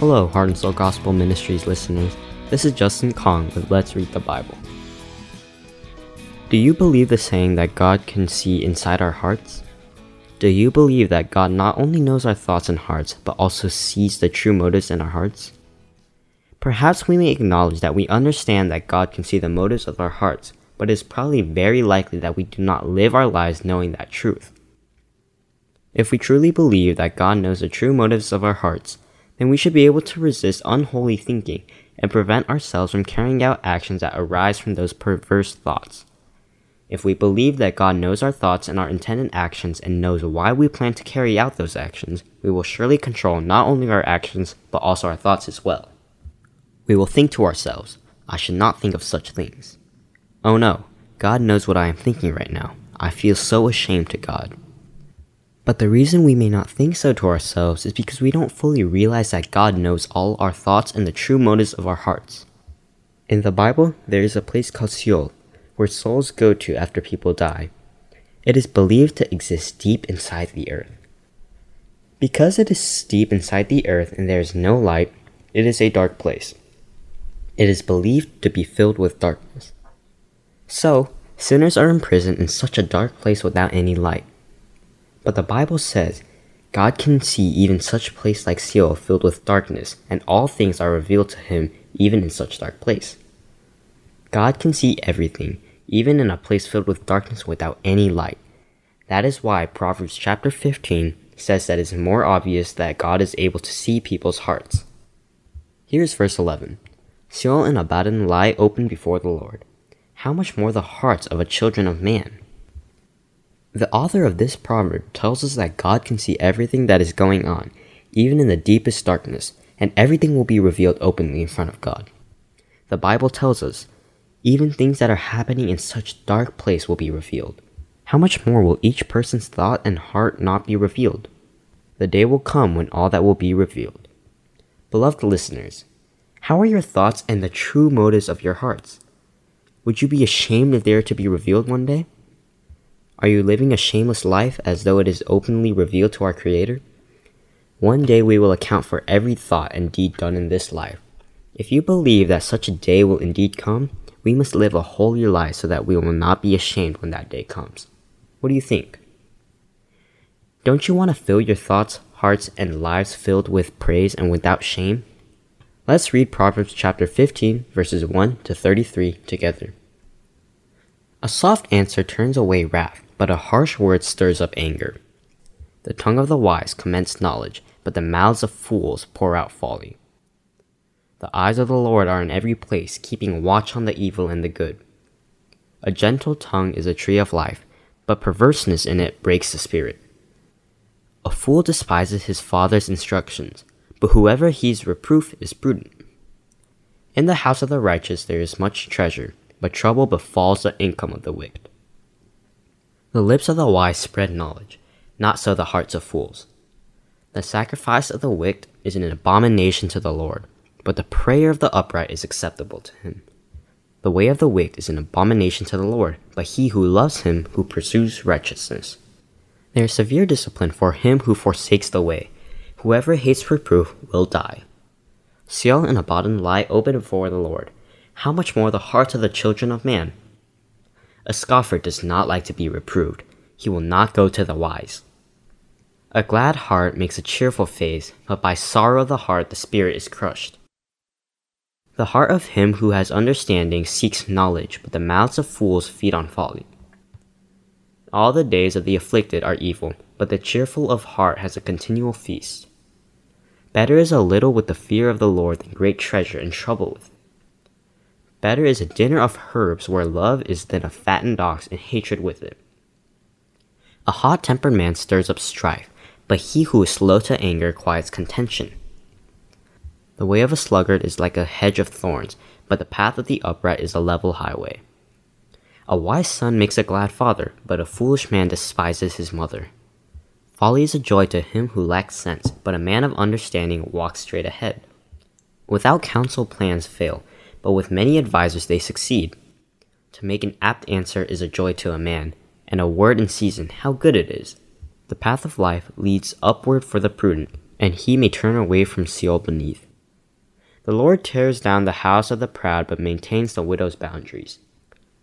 Hello, Heart and Seoul Gospel Ministries listeners. This is Justin Kang with Let's Read the Bible. Do you believe the saying that God can see inside our hearts? Do you believe that God not only knows our thoughts and hearts, but also sees the true motives in our hearts? Perhaps we may acknowledge that we understand that God can see the motives of our hearts, but it is probably very likely that we do not live our lives knowing that truth. If we truly believe that God knows the true motives of our hearts, then we should be able to resist unholy thinking and prevent ourselves from carrying out actions that arise from those perverse thoughts. If we believe that God knows our thoughts and our intended actions and knows why we plan to carry out those actions, we will surely control not only our actions, but also our thoughts as well. We will think to ourselves, I should not think of such things. Oh no, God knows what I am thinking right now. I feel so ashamed to God. But the reason we may not think so to ourselves is because we don't fully realize that God knows all our thoughts and the true motives of our hearts. In the Bible, there is a place called Sheol, where souls go to after people die. It is believed to exist deep inside the earth. Because it is deep inside the earth and there is no light, it is a dark place. It is believed to be filled with darkness. So, sinners are imprisoned in such a dark place without any light. But the Bible says God can see even such place like Sheol filled with darkness, and all things are revealed to him even in such dark place. God can see everything, even in a place filled with darkness without any light. That is why Proverbs chapter 15 says that it is more obvious that God is able to see people's hearts. Here's verse 11 Sheol and Abaddon lie open before the Lord. How much more the hearts of a children of man? The author of this proverb tells us that God can see everything that is going on, even in the deepest darkness, and everything will be revealed openly in front of God. The Bible tells us, even things that are happening in such dark place will be revealed. How much more will each person's thought and heart not be revealed? The day will come when all that will be revealed. Beloved listeners, how are your thoughts and the true motives of your hearts? Would you be ashamed if they are to be revealed one day? Are you living a shameless life as though it is openly revealed to our Creator? One day we will account for every thought and deed done in this life. If you believe that such a day will indeed come, we must live a holier life so that we will not be ashamed when that day comes. What do you think? Don't you want to fill your thoughts, hearts, and lives filled with praise and without shame? Let's read Proverbs chapter 15, verses 1 to 33 together. A soft answer turns away wrath, but a harsh word stirs up anger. The tongue of the wise commends knowledge, but the mouths of fools pour out folly. The eyes of the Lord are in every place, keeping watch on the evil and the good. A gentle tongue is a tree of life, but perverseness in it breaks the spirit. A fool despises his father's instructions, but whoever heeds reproof is prudent. In the house of the righteous there is much treasure, but trouble befalls the income of the wicked. The lips of the wise spread knowledge, not so the hearts of fools. The sacrifice of the wicked is an abomination to the Lord, but the prayer of the upright is acceptable to him. The way of the wicked is an abomination to the Lord, but he who loves him who pursues righteousness. There is severe discipline for him who forsakes the way. Whoever hates reproof will die. Sheol and Abaddon lie open before the Lord. How much more the hearts of the children of man? A scoffer does not like to be reproved. He will not go to the wise. A glad heart makes a cheerful face, but by sorrow of the heart the spirit is crushed. The heart of him who has understanding seeks knowledge, but the mouths of fools feed on folly. All the days of the afflicted are evil, but the cheerful of heart has a continual feast. Better is a little with the fear of the Lord than great treasure and trouble with it. Better is a dinner of herbs where love is than a fattened ox and hatred with it. A hot tempered man stirs up strife, but he who is slow to anger quiets contention. The way of a sluggard is like a hedge of thorns, but the path of the upright is a level highway. A wise son makes a glad father, but a foolish man despises his mother. Folly is a joy to him who lacks sense, but a man of understanding walks straight ahead. Without counsel, plans fail, but with many advisers they succeed. To make an apt answer is a joy to a man, and a word in season, how good it is. The path of life leads upward for the prudent, and he may turn away from Sheol beneath. The Lord tears down the house of the proud but maintains the widow's boundaries.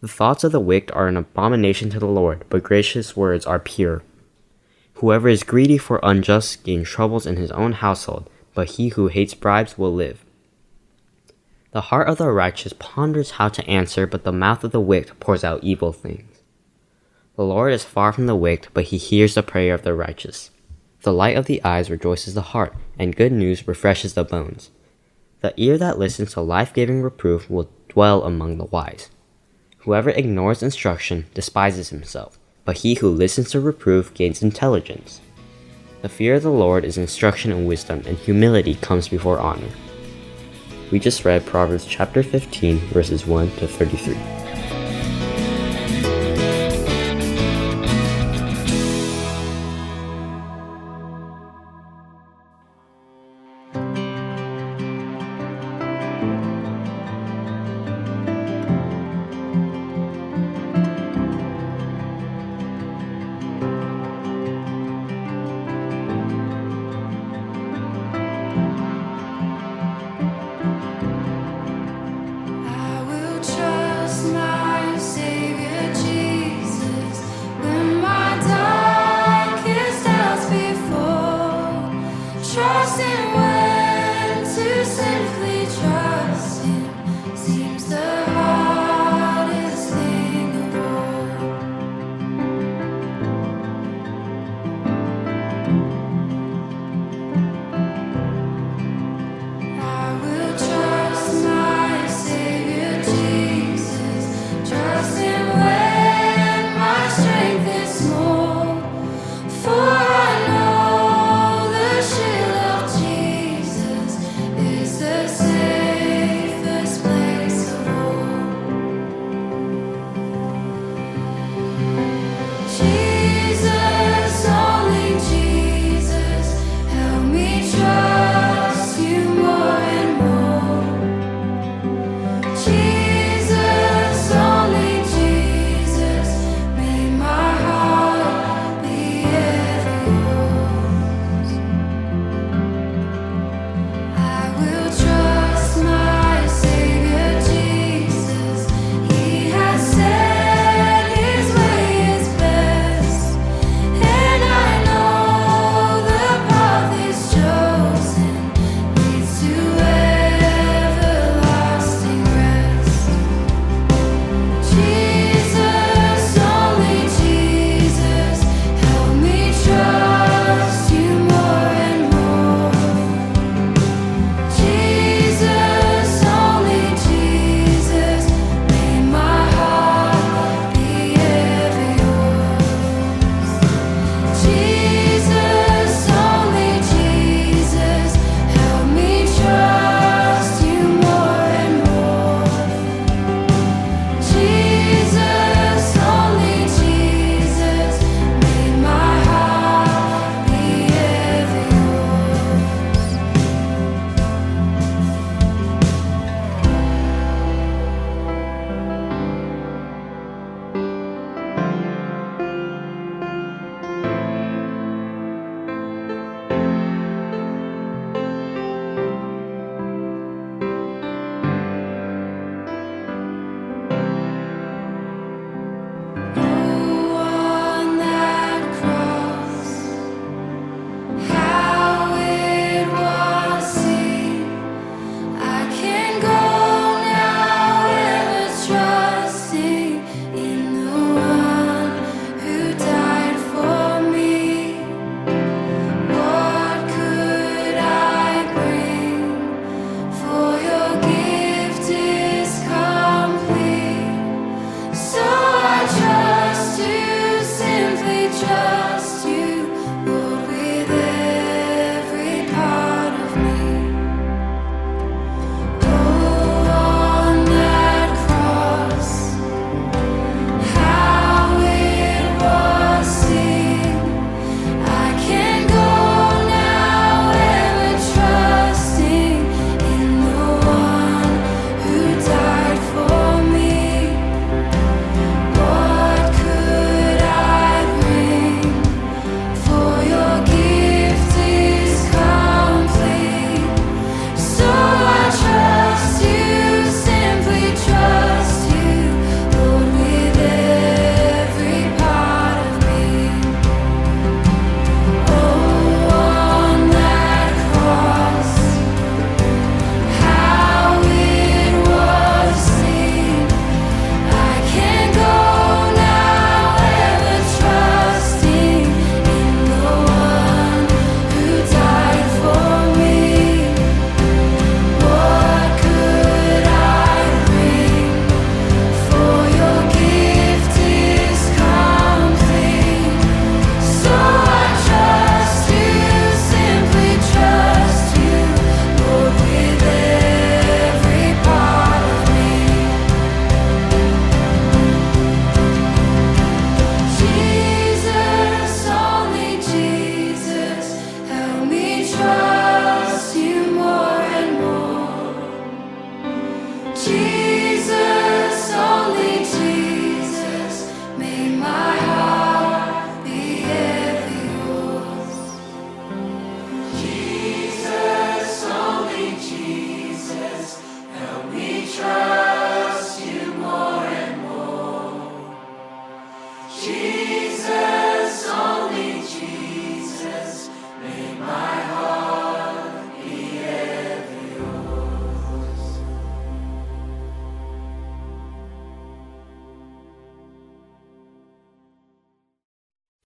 The thoughts of the wicked are an abomination to the Lord, but gracious words are pure. Whoever is greedy for unjust gain troubles in his own household, but he who hates bribes will live. The heart of the righteous ponders how to answer, but the mouth of the wicked pours out evil things. The Lord is far from the wicked, but he hears the prayer of the righteous. The light of the eyes rejoices the heart, and good news refreshes the bones. The ear that listens to life giving reproof will dwell among the wise. Whoever ignores instruction despises himself, but he who listens to reproof gains intelligence. The fear of the Lord is instruction and wisdom, and humility comes before honor. We just read Proverbs chapter 15, verses 1 to 33. teacher.